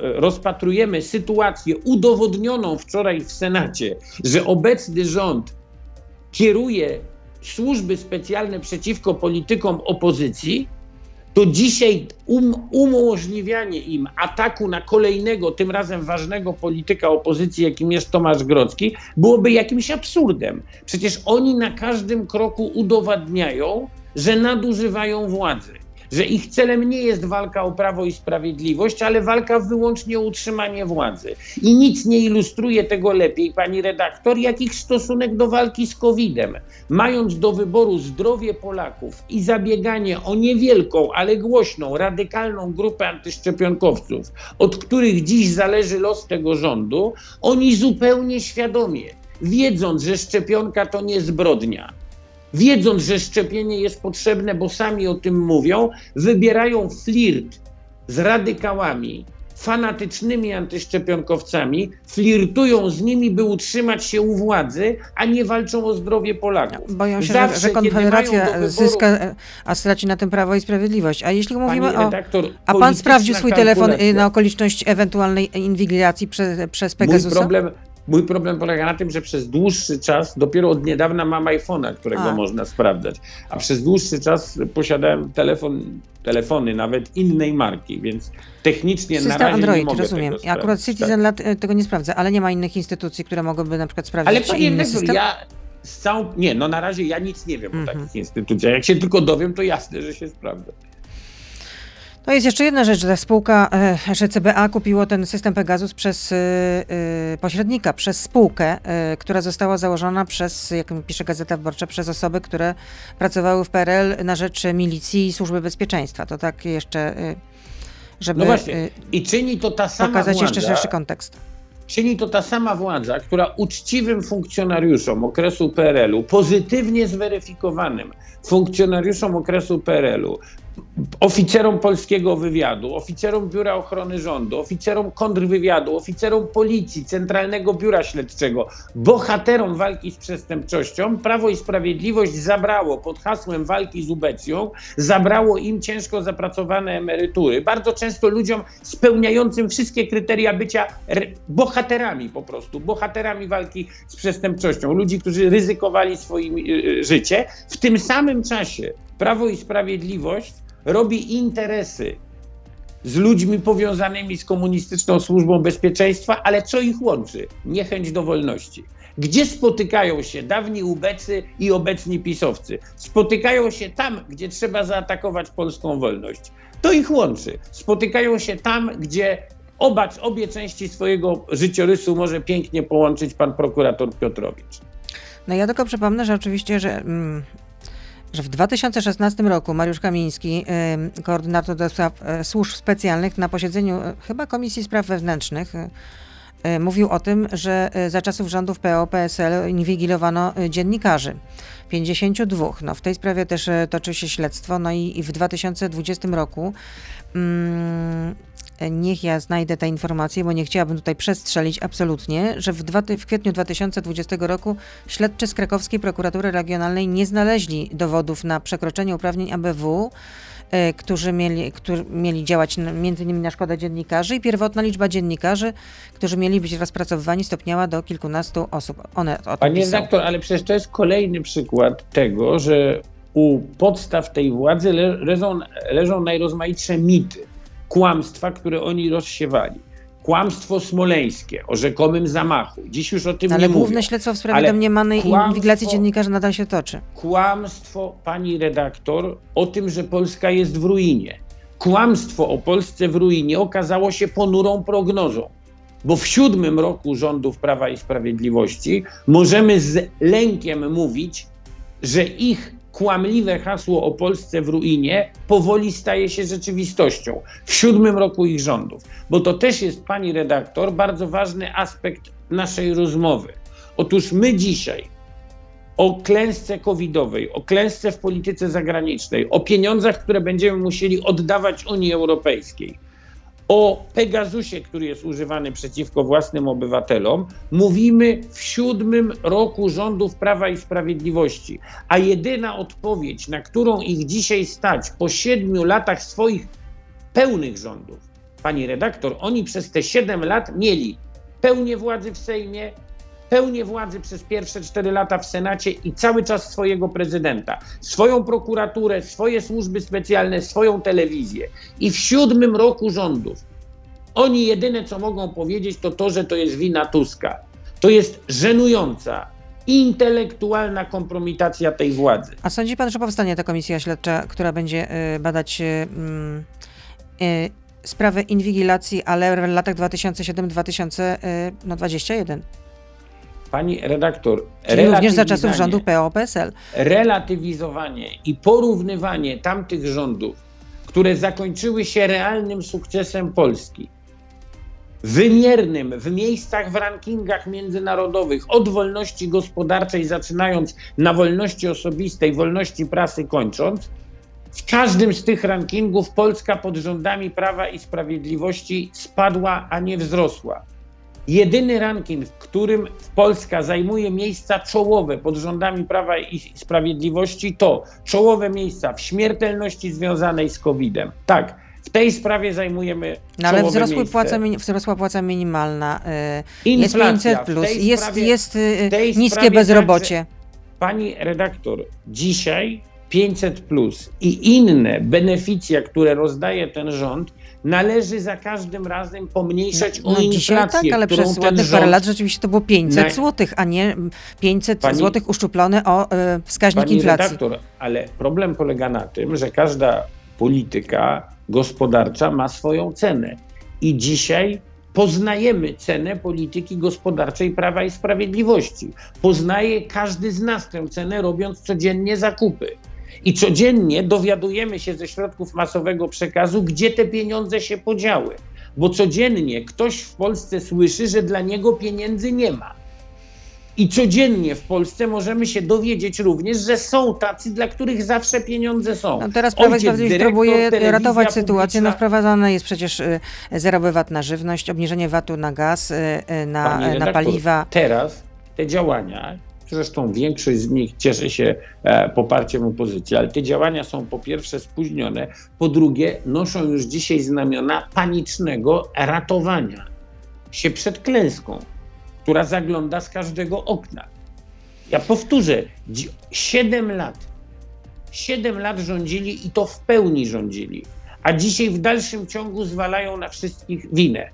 rozpatrujemy sytuację udowodnioną wczoraj w Senacie, że obecny rząd kieruje służby specjalne przeciwko politykom opozycji, to dzisiaj um, umożliwianie im ataku na kolejnego, tym razem ważnego polityka opozycji, jakim jest Tomasz Grodzki, byłoby jakimś absurdem. Przecież oni na każdym kroku udowadniają, że nadużywają władzy. Że ich celem nie jest walka o prawo i sprawiedliwość, ale walka wyłącznie o utrzymanie władzy. I nic nie ilustruje tego lepiej, pani redaktor, jak ich stosunek do walki z COVID-em. Mając do wyboru zdrowie Polaków i zabieganie o niewielką, ale głośną, radykalną grupę antyszczepionkowców, od których dziś zależy los tego rządu, oni zupełnie świadomie, wiedząc, że szczepionka to nie zbrodnia, wiedząc, że szczepienie jest potrzebne, bo sami o tym mówią, wybierają flirt z radykałami, fanatycznymi antyszczepionkowcami, flirtują z nimi, by utrzymać się u władzy, a nie walczą o zdrowie Polaków. Boją się, Zawsze, że Konfederacja wyboru- e, a straci na tym Prawo i Sprawiedliwość. A jeśli mówimy Pani o... redaktor, A pan sprawdził swój telefon y, kalkulacja. na okoliczność ewentualnej inwigilacji przez, przez Mój Pegasusa? problem, mój problem polega na tym, że przez dłuższy czas, dopiero od niedawna mam iPhone'a, którego A. można sprawdzać, a przez dłuższy czas posiadałem telefon, telefony nawet innej marki, więc technicznie na System razie nie Android, mogę rozumiem. tego I akurat. Citizen Lat e, tego nie sprawdza, ale nie ma innych instytucji, które mogłyby na przykład sprawdzić Ale czy inny system? ja z całą... Nie, no na razie ja nic nie wiem o Mhm. takich instytucjach. Jak się tylko dowiem, to jasne, że się sprawdza. No jest jeszcze jedna rzecz, że ta spółka, e, że CBA kupiło ten system Pegasus przez e, e, pośrednika, przez spółkę, która została założona przez, jak pisze Gazeta Wyborcza, przez osoby, które pracowały w PRL na rzecz milicji i służby bezpieczeństwa. To tak jeszcze, żeby No właśnie. I czyni to ta sama pokazać władza, jeszcze szerszy kontekst. Czyni to ta sama władza, która uczciwym funkcjonariuszom okresu PRL-u, pozytywnie zweryfikowanym funkcjonariuszom okresu PRL-u, oficerom polskiego wywiadu, oficerom Biura Ochrony Rządu, oficerom kontrwywiadu, oficerom policji, Centralnego Biura Śledczego, bohaterom walki z przestępczością, Prawo i Sprawiedliwość zabrało pod hasłem walki z ubecją, zabrało im ciężko zapracowane emerytury. Bardzo często ludziom spełniającym wszystkie kryteria bycia bohaterami po prostu, bohaterami walki z przestępczością. Ludzi, którzy ryzykowali swoim y, y, życie. W tym samym czasie Prawo i Sprawiedliwość robi interesy z ludźmi powiązanymi z komunistyczną służbą bezpieczeństwa, ale co ich łączy? Niechęć do wolności. Gdzie spotykają się dawni ubecy i obecni pisowcy? Spotykają się tam, gdzie trzeba zaatakować polską wolność. To ich łączy. Spotykają się tam, gdzie oba, obie części swojego życiorysu może pięknie połączyć pan prokurator Piotrowicz. No ja tylko przypomnę, że oczywiście, że, mm, że w 2016 roku Mariusz Kamiński, koordynator do spraw e, służb specjalnych na posiedzeniu e, chyba Komisji Spraw Wewnętrznych, e, mówił o tym, że za czasów rządów PO-PSL inwigilowano dziennikarzy. 52. No, w tej sprawie też toczy się śledztwo. No i, i w 2020 roku mm, niech ja znajdę tę informację, bo nie chciałabym tutaj przestrzelić absolutnie, że w, dwa, w kwietniu 2020 roku śledczy z krakowskiej prokuratury regionalnej nie znaleźli dowodów na przekroczenie uprawnień ABW E, którzy mieli, którzy mieli działać między innymi na szkodę dziennikarzy i pierwotna liczba dziennikarzy, którzy mieli być rozpracowywani stopniała do kilkunastu osób. One o Panie redaktor, ale przecież to jest kolejny przykład tego, że u podstaw tej władzy leżą, leżą najrozmaitsze mity, kłamstwa, które oni rozsiewali kłamstwo smoleńskie o rzekomym zamachu. Dziś już o tym ale nie mówię. Ale główne śledztwo w sprawie domniemanej inwigilacji dziennikarzy nadal się toczy. Kłamstwo, pani redaktor, o tym, że Polska jest w ruinie. Kłamstwo o Polsce w ruinie okazało się ponurą prognozą. Bo w siódmym roku rządów Prawa i Sprawiedliwości możemy z lękiem mówić, że ich kłamliwe hasło o Polsce w ruinie powoli staje się rzeczywistością w siódmym roku ich rządów. Bo to też jest, pani redaktor, bardzo ważny aspekt naszej rozmowy. Otóż my dzisiaj o klęsce covidowej, o klęsce w polityce zagranicznej, o pieniądzach, które będziemy musieli oddawać Unii Europejskiej, o Pegasusie, który jest używany przeciwko własnym obywatelom, mówimy w siódmym roku rządów Prawa i Sprawiedliwości. A jedyna odpowiedź, na którą ich dzisiaj stać po siedmiu latach swoich pełnych rządów, pani redaktor, oni przez te siedem lat mieli pełnię władzy w Sejmie, pełnię władzy przez pierwsze cztery lata w Senacie i cały czas swojego prezydenta, swoją prokuraturę, swoje służby specjalne, swoją telewizję. I w siódmym roku rządów oni jedyne, co mogą powiedzieć, to to, że to jest wina Tuska. To jest żenująca, intelektualna kompromitacja tej władzy. A sądzi pan, że powstanie ta komisja śledcza, która będzie y, badać y, y, sprawę inwigilacji, ale w latach 2007-2021? Pani redaktor, Czyli również za czasów rządu PO-PSL. Relatywizowanie i porównywanie tamtych rządów, które zakończyły się realnym sukcesem Polski, wymiernym w miejscach w rankingach międzynarodowych, od wolności gospodarczej zaczynając na wolności osobistej, wolności prasy kończąc, w każdym z tych rankingów Polska pod rządami Prawa i Sprawiedliwości spadła, a nie wzrosła. Jedyny ranking, w którym Polska zajmuje miejsca czołowe pod rządami Prawa i Sprawiedliwości, to czołowe miejsca w śmiertelności związanej z COVID-em. Tak, w tej sprawie zajmujemy. No ale wzrosły płaca, wzrosła płaca minimalna, yy, jest 500, plus, jest, sprawie, jest yy, niskie bezrobocie. Także, pani redaktor, dzisiaj 500 plus i inne beneficje, które rozdaje ten rząd, należy za każdym razem pomniejszać no, o no inflację. tak, ale przez ładnych parę lat rzeczywiście to było 500 na... zł, a nie 500 pani, zł uszczuplone o y, wskaźnik pani inflacji. Redaktor, ale problem polega na tym, że każda polityka gospodarcza ma swoją cenę. I dzisiaj poznajemy cenę polityki gospodarczej Prawa i Sprawiedliwości. Poznaje każdy z nas tę cenę, robiąc codziennie zakupy. I codziennie dowiadujemy się ze środków masowego przekazu, gdzie te pieniądze się podziały. Bo codziennie ktoś w Polsce słyszy, że dla niego pieniędzy nie ma. I codziennie w Polsce możemy się dowiedzieć również, że są tacy, dla których zawsze pieniądze są. No teraz Prawo i Sprawiedliwość próbuje ratować sytuację. No wprowadzane jest przecież y, zerowy VAT na żywność, obniżenie VAT-u na gaz, y, y, na, redaktor, na paliwa. Teraz te działania, Zresztą większość z nich cieszy się e, poparciem opozycji, ale te działania są po pierwsze spóźnione, po drugie noszą już dzisiaj znamiona panicznego ratowania się przed klęską, która zagląda z każdego okna. Ja powtórzę, 7 lat, 7 lat rządzili i to w pełni rządzili, a dzisiaj w dalszym ciągu zwalają na wszystkich winę.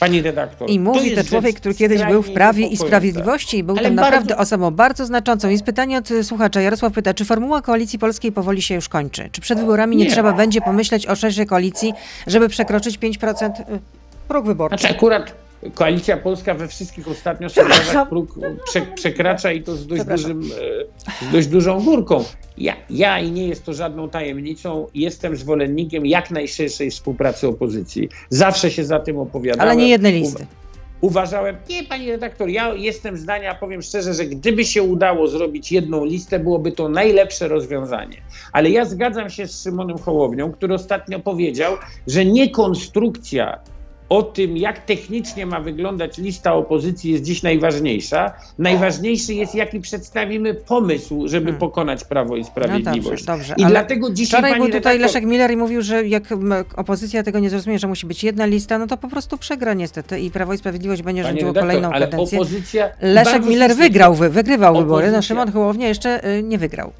Pani redaktor. I mówi to, człowiek, który kiedyś był w Prawie i Sprawiedliwości i był tam bardzo... naprawdę osobą bardzo znaczącą. Jest pytanie od słuchacza. Jarosław pyta, czy formuła Koalicji Polskiej powoli się już kończy? Czy przed wyborami nie, nie trzeba będzie pomyśleć o szerszej koalicji, żeby przekroczyć 5% y, próg wyborczy? Znaczy akurat Koalicja Polska we wszystkich ostatnio sondażach próg prze, przekracza i to z dość, dużym, e, z dość dużą górką. Ja, ja i nie jest to żadną tajemnicą, jestem zwolennikiem jak najszerszej współpracy opozycji. Zawsze się za tym opowiadałem. Ale nie jednej listy. uważałem, nie, pani redaktor, ja jestem zdania, powiem szczerze, że gdyby się udało zrobić jedną listę, byłoby to najlepsze rozwiązanie. Ale ja zgadzam się z Szymonem Hołownią, który ostatnio powiedział, że nie konstrukcja o tym, jak technicznie ma wyglądać lista opozycji, jest dziś najważniejsza. Najważniejszy jest, jaki przedstawimy pomysł, żeby hmm. pokonać Prawo i Sprawiedliwość. No dobrze, dobrze. I Ale dlatego dzisiaj. Wczoraj był tutaj redaktor... Leszek Miller i mówił, że jak opozycja tego nie zrozumie, że musi być jedna lista, no to po prostu przegra niestety i Prawo i Sprawiedliwość będzie Panie rządziło redaktor, kolejną ale kadencję. Opozycja Leszek Miller wygrał, wygrywał opozycja. wybory, no Szymon Hołownia jeszcze y, nie wygrał.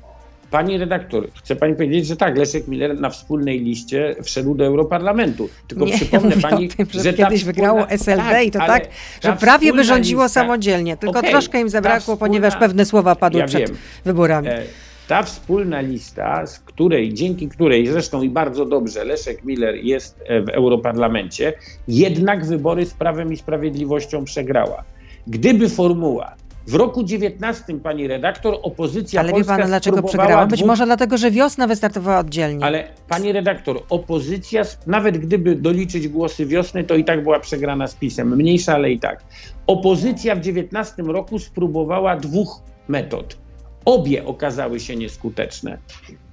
Pani redaktor, chcę pani powiedzieć, że tak, Leszek Miller na wspólnej liście wszedł do Europarlamentu. Tylko nie, przypomnę pani, tym, że, że kiedyś wspólna... wygrało SLD tak, i to ale tak, że prawie by rządziło lista... samodzielnie, tylko okay, troszkę im zabrakło, wspólna... ponieważ pewne słowa padły ja przed wiem. wyborami. E, ta wspólna lista, z której, dzięki której zresztą i bardzo dobrze Leszek Miller jest e, w Europarlamencie, jednak wybory z Prawem i Sprawiedliwością przegrała. Gdyby formuła w roku 19, pani redaktor, opozycja Ale wie polska pan, dlaczego przegrała? Być może dlatego, że wiosna wystartowała oddzielnie. Ale pani redaktor, opozycja, nawet gdyby doliczyć głosy wiosny, to i tak była przegrana z PiSem. Mniejsza, ale i tak. Opozycja w 19 roku spróbowała dwóch metod. Obie okazały się nieskuteczne.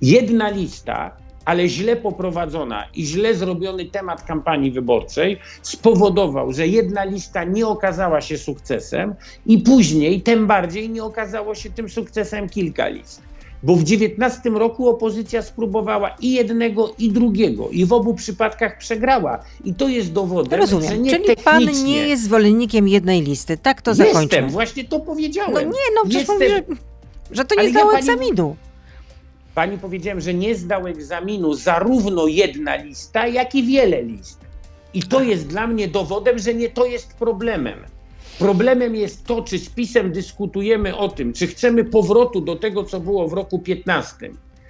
Jedna lista ale źle poprowadzona i źle zrobiony temat kampanii wyborczej spowodował, że jedna lista nie okazała się sukcesem i później, tym bardziej, nie okazało się tym sukcesem kilka list. Bo w 19 roku opozycja spróbowała i jednego, i drugiego, i w obu przypadkach przegrała. I to jest dowodem, Rozumiem. że nie Czyli technicznie. pan nie jest zwolennikiem jednej listy. Tak to Jestem, zakończmy. właśnie to powiedziałem. No nie, no przecież Jestem... mówi, że, że to nie Ale ja zdało pani- egzaminu. Pani powiedziałem, że nie zdał egzaminu zarówno jedna lista, jak i wiele list. I to jest dla mnie dowodem, że nie to jest problemem. Problemem jest to, czy z PiSem dyskutujemy o tym, czy chcemy powrotu do tego, co było w roku 15,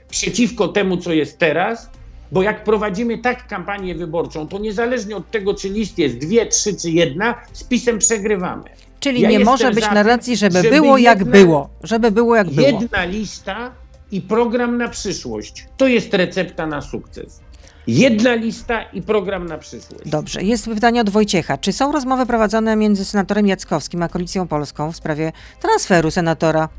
przeciwko temu, co jest teraz, bo jak prowadzimy tak kampanię wyborczą, to niezależnie od tego, czy list jest dwie, trzy czy jedna, z PiSem przegrywamy. Czyli Ja nie może być narracji, żeby, żeby było jak jedna- było. Żeby było jak było. Jedna lista i program na przyszłość. To jest recepta na sukces. Jedna lista i program na przyszłość. Dobrze, jest pytanie od Wojciecha. Czy są rozmowy prowadzone między senatorem Jackowskim a Koalicją Polską w sprawie transferu senatora?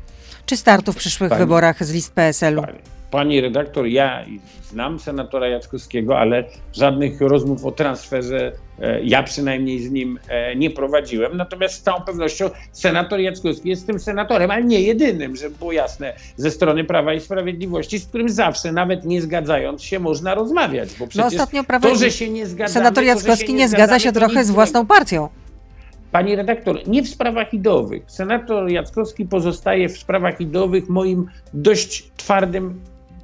Czy startu w przyszłych Pani- wyborach z list PSL-u? Pani, pani redaktor, ja znam senatora Jackowskiego, ale żadnych rozmów o transferze e, ja przynajmniej z nim e, nie prowadziłem. Natomiast z całą pewnością senator Jackowski jest tym senatorem, ale nie jedynym, żeby było jasne, ze strony Prawa i Sprawiedliwości, z którym zawsze, nawet nie zgadzając się, można rozmawiać. Bo No przecież ostatnio prawo... to, że się nie zgadzamy, senator Jackowski się nie zgadza się trochę z własną partią. Pani redaktor, nie w sprawach ideowych. Senator Jackowski pozostaje w sprawach ideowych moim dość twardym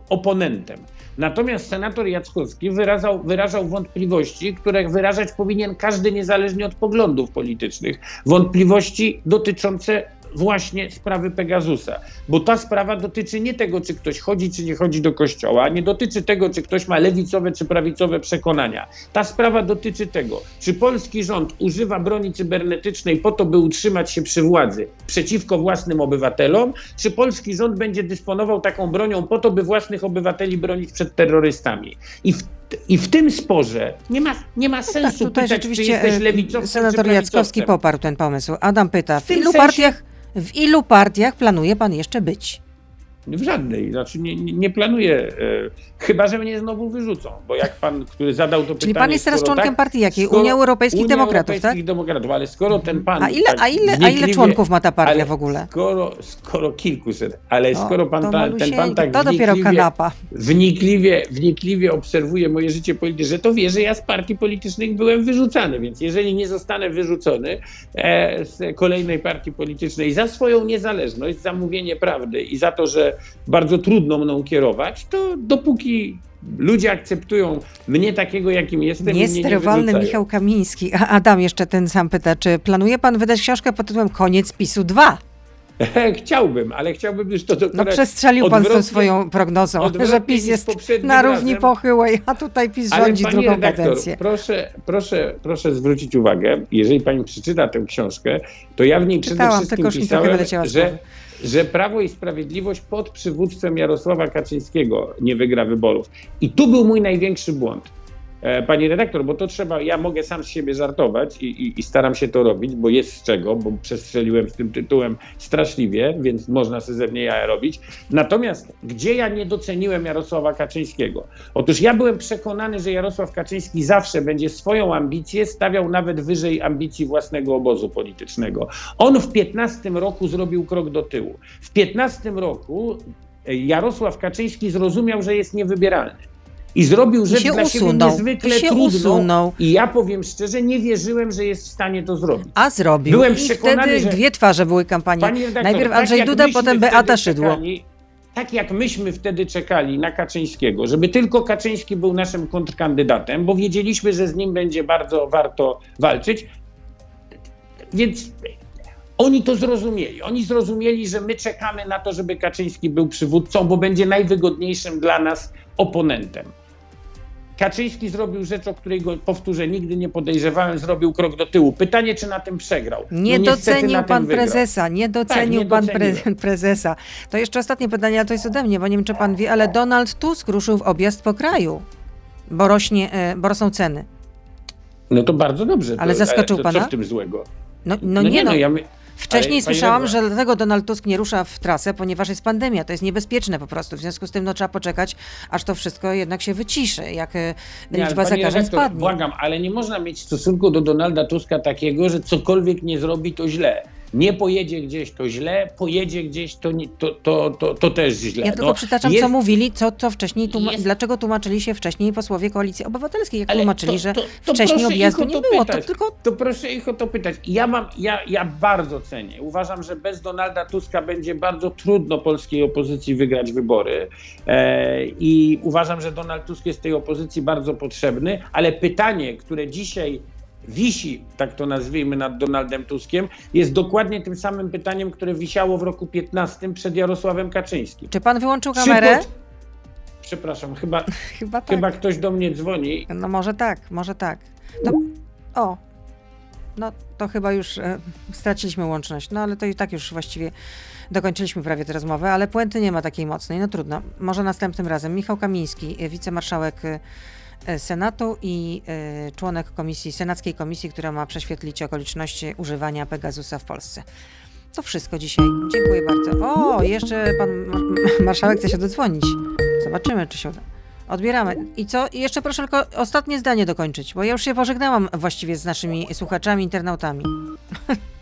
oponentem. Natomiast senator Jackowski wyrażał, wyrażał wątpliwości, które wyrażać powinien każdy niezależnie od poglądów politycznych. Wątpliwości dotyczące właśnie sprawy Pegasusa, bo ta sprawa dotyczy nie tego, czy ktoś chodzi, czy nie chodzi do kościoła, nie dotyczy tego, czy ktoś ma lewicowe, czy prawicowe przekonania. Ta sprawa dotyczy tego, czy polski rząd używa broni cybernetycznej po to, by utrzymać się przy władzy przeciwko własnym obywatelom, czy polski rząd będzie dysponował taką bronią po to, by własnych obywateli bronić przed terrorystami. I w i w tym sporze nie ma, nie ma Tak, sensu tutaj pytać, czy rzeczywiście jesteś e, lewicowcem, senator czy Jackowski poparł ten pomysł. Adam pyta, w tym ilu sensie- partiach w ilu partiach planuje pan jeszcze być? W żadnej. Znaczy nie, nie, planuję, e, chyba że mnie znowu wyrzucą, bo jak pan, który zadał to pytanie... Czyli pan jest teraz członkiem tak, partii jakiej? Unii Europejskich Unia Demokratów, tak? Europejskich Demokratów, ale skoro ten pan... A ile, tak a ile, a ile członków ma ta partia w ogóle? Skoro, skoro kilkuset, ale O, skoro pan, ta, ten pan tak To dopiero wnikliwie, kanapa. wnikliwie, wnikliwie obserwuje moje życie polityczne, to wie, że ja z partii politycznych byłem wyrzucany, więc jeżeli nie zostanę wyrzucony e, z kolejnej partii politycznej za swoją niezależność, za mówienie prawdy i za to, że bardzo trudno mną kierować, to dopóki ludzie akceptują mnie takiego, jakim jestem, nie Niesterowalny wyrzucają. Michał Kamiński. A Adam jeszcze ten sam pyta, czy planuje pan wydać książkę pod tytułem Koniec PiSu 2? *laughs* Chciałbym, ale chciałbym już to No dokonać przestrzelił pan z tą swoją prognozą, że PiS jest na równi razem. pochyłej, a tutaj PiS Ale rządzi drugą redaktor, kadencję. Proszę, proszę, proszę zwrócić uwagę, jeżeli pani przeczyta tę książkę, to ja w niej przede Czytałam, wszystkim tylko pisałem, że. Że Prawo i Sprawiedliwość pod przywództwem Jarosława Kaczyńskiego nie wygra wyborów. I tu był mój największy błąd. E, pani redaktor, bo to trzeba, ja mogę sam z siebie żartować i, i, i staram się to robić, bo jest z czego, bo przestrzeliłem z tym tytułem straszliwie, więc można sobie ze mnie jaja robić. Natomiast gdzie ja nie doceniłem Jarosława Kaczyńskiego? Otóż ja byłem przekonany, że Jarosław Kaczyński zawsze będzie swoją ambicję stawiał nawet wyżej ambicji własnego obozu politycznego. On w 15 roku zrobił krok do tyłu. W 15 roku Jarosław Kaczyński zrozumiał, że jest niewybieralny. I zrobił rzecz dla usunął. siebie niezwykle I się trudną. usunął. I ja powiem szczerze, nie wierzyłem, że jest w stanie to zrobić. A zrobił. Byłem I przekonany, wtedy że- dwie twarze były kampanii. Najpierw tak Andrzej jak Duda, potem Beata Szydło. Czekali, tak jak myśmy wtedy czekali na Kaczyńskiego, żeby tylko Kaczyński był naszym kontrkandydatem, bo wiedzieliśmy, że z nim będzie bardzo warto walczyć. Więc oni to zrozumieli. Oni zrozumieli, że my czekamy na to, żeby Kaczyński był przywódcą, bo będzie najwygodniejszym dla nas oponentem. Kaczyński zrobił rzecz, o której go, powtórzę, nigdy nie podejrzewałem, zrobił krok do tyłu. Pytanie, czy na tym przegrał. Nie No docenił pan prezesa, nie docenił nie pan pre *laughs* prezesa. To jeszcze ostatnie pytanie, a to jest ode mnie, bo nie wiem, czy pan wie, ale Donald Tusk ruszył w objazd po kraju, bo, rośnie, e, bo rosną ceny. No to bardzo dobrze. Ale to, zaskoczył to, pana? Co w tym złego? No, no, nie, no. ja my... Wcześniej ale, słyszałam, że dlatego Donald Tusk nie rusza w trasę, ponieważ jest pandemia. To jest niebezpieczne po prostu. W związku z tym no, trzeba poczekać, aż to wszystko jednak się wyciszy, jak e, Nie, liczba zakażeń redaktor, spadnie. Błagam, ale nie można mieć w stosunku do Donalda Tuska takiego, że cokolwiek nie zrobi, to źle. Nie pojedzie gdzieś, to źle, pojedzie gdzieś, to, nie, to, to, to, to też źle. Ja tylko No, przytaczam, jest- co mówili, co, co wcześniej, tłuma- jest- dlaczego tłumaczyli się wcześniej posłowie Koalicji Obywatelskiej, jak tłumaczyli, to- że to- to wcześniej objazdu nie to było, to pytać. tylko To proszę ich o to pytać. Ja, mam, ja, ja bardzo cenię. Uważam, że bez Donalda Tuska będzie bardzo trudno polskiej opozycji wygrać wybory. E, I uważam, że Donald Tusk jest tej opozycji bardzo potrzebny, ale pytanie, które dzisiaj wisi, tak to nazwijmy, nad Donaldem Tuskiem, jest dokładnie tym samym pytaniem, które wisiało w roku 15 przed Jarosławem Kaczyńskim. Czy pan wyłączył Czy kamerę? pod- Przepraszam, chyba, *laughs* Chyba tak. chyba ktoś do mnie dzwoni. No może tak, może tak. To, o, no to chyba już e, straciliśmy łączność, no ale to i tak już właściwie dokończyliśmy prawie tę rozmowę, ale puenty nie ma takiej mocnej, no trudno. Może następnym razem. Michał Kamiński, wicemarszałek e, Senatu i e, członek komisji, senackiej komisji, która ma prześwietlić okoliczności używania Pegasusa w Polsce. To wszystko dzisiaj. Dziękuję bardzo. O, jeszcze pan mar- marszałek chce się dodzwonić. Zobaczymy, czy się uda. Odbieramy. I co? I jeszcze proszę tylko ostatnie zdanie dokończyć, bo ja już się pożegnałam właściwie z naszymi słuchaczami, internautami. *laughs*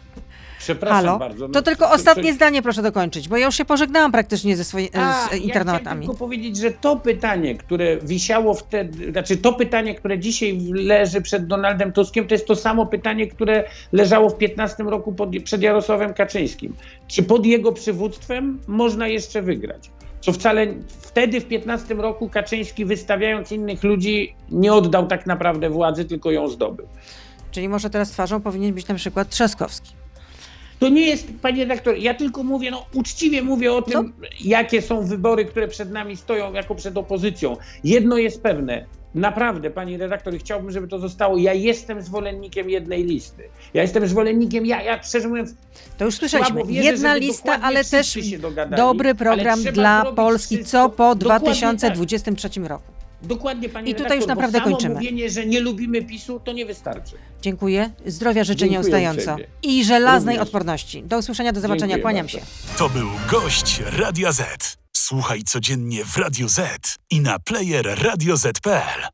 Przepraszam Halo? bardzo. no, To tylko co- ostatnie zdanie proszę dokończyć, bo ja już się pożegnałam praktycznie ze swoimi z Ja internautami. chciałem tylko powiedzieć, że to pytanie, które wisiało wtedy, znaczy to pytanie, które dzisiaj leży przed Donaldem Tuskiem, to jest to samo pytanie, które leżało w 15 roku pod, przed Jarosławem Kaczyńskim. Czy pod jego przywództwem można jeszcze wygrać? Co wcale wtedy w 15 roku Kaczyński wystawiając innych ludzi nie oddał tak naprawdę władzy, tylko ją zdobył. Czyli może teraz twarzą powinien być na przykład Trzaskowski. To nie jest, panie redaktor, ja tylko mówię, no uczciwie mówię o tym, jakie są wybory, które przed nami stoją jako przed opozycją. Jedno jest pewne, naprawdę, pani redaktor, chciałbym, żeby to zostało, ja jestem zwolennikiem jednej listy. Ja jestem zwolennikiem, ja, ja szczerze mówiąc, To już słyszeliśmy. wierzę, Jedna lista, ale też dogadali, dobry program dla Polski, wszystko- co po Dokładnie tak. 2023 roku. Dokładnie, pani I tutaj redaktor, już naprawdę bo samo kończymy. mówienie, że nie lubimy PiSu, to nie wystarczy. Dziękuję. Zdrowia życzę Dziękuję nieustająco. uprzejmie. I żelaznej Również. odporności. Do usłyszenia, do zobaczenia. Dziękuję Kłaniam bardzo. się. To był gość Radia Z. Słuchaj codziennie w Radio Z i na player radioz.pl.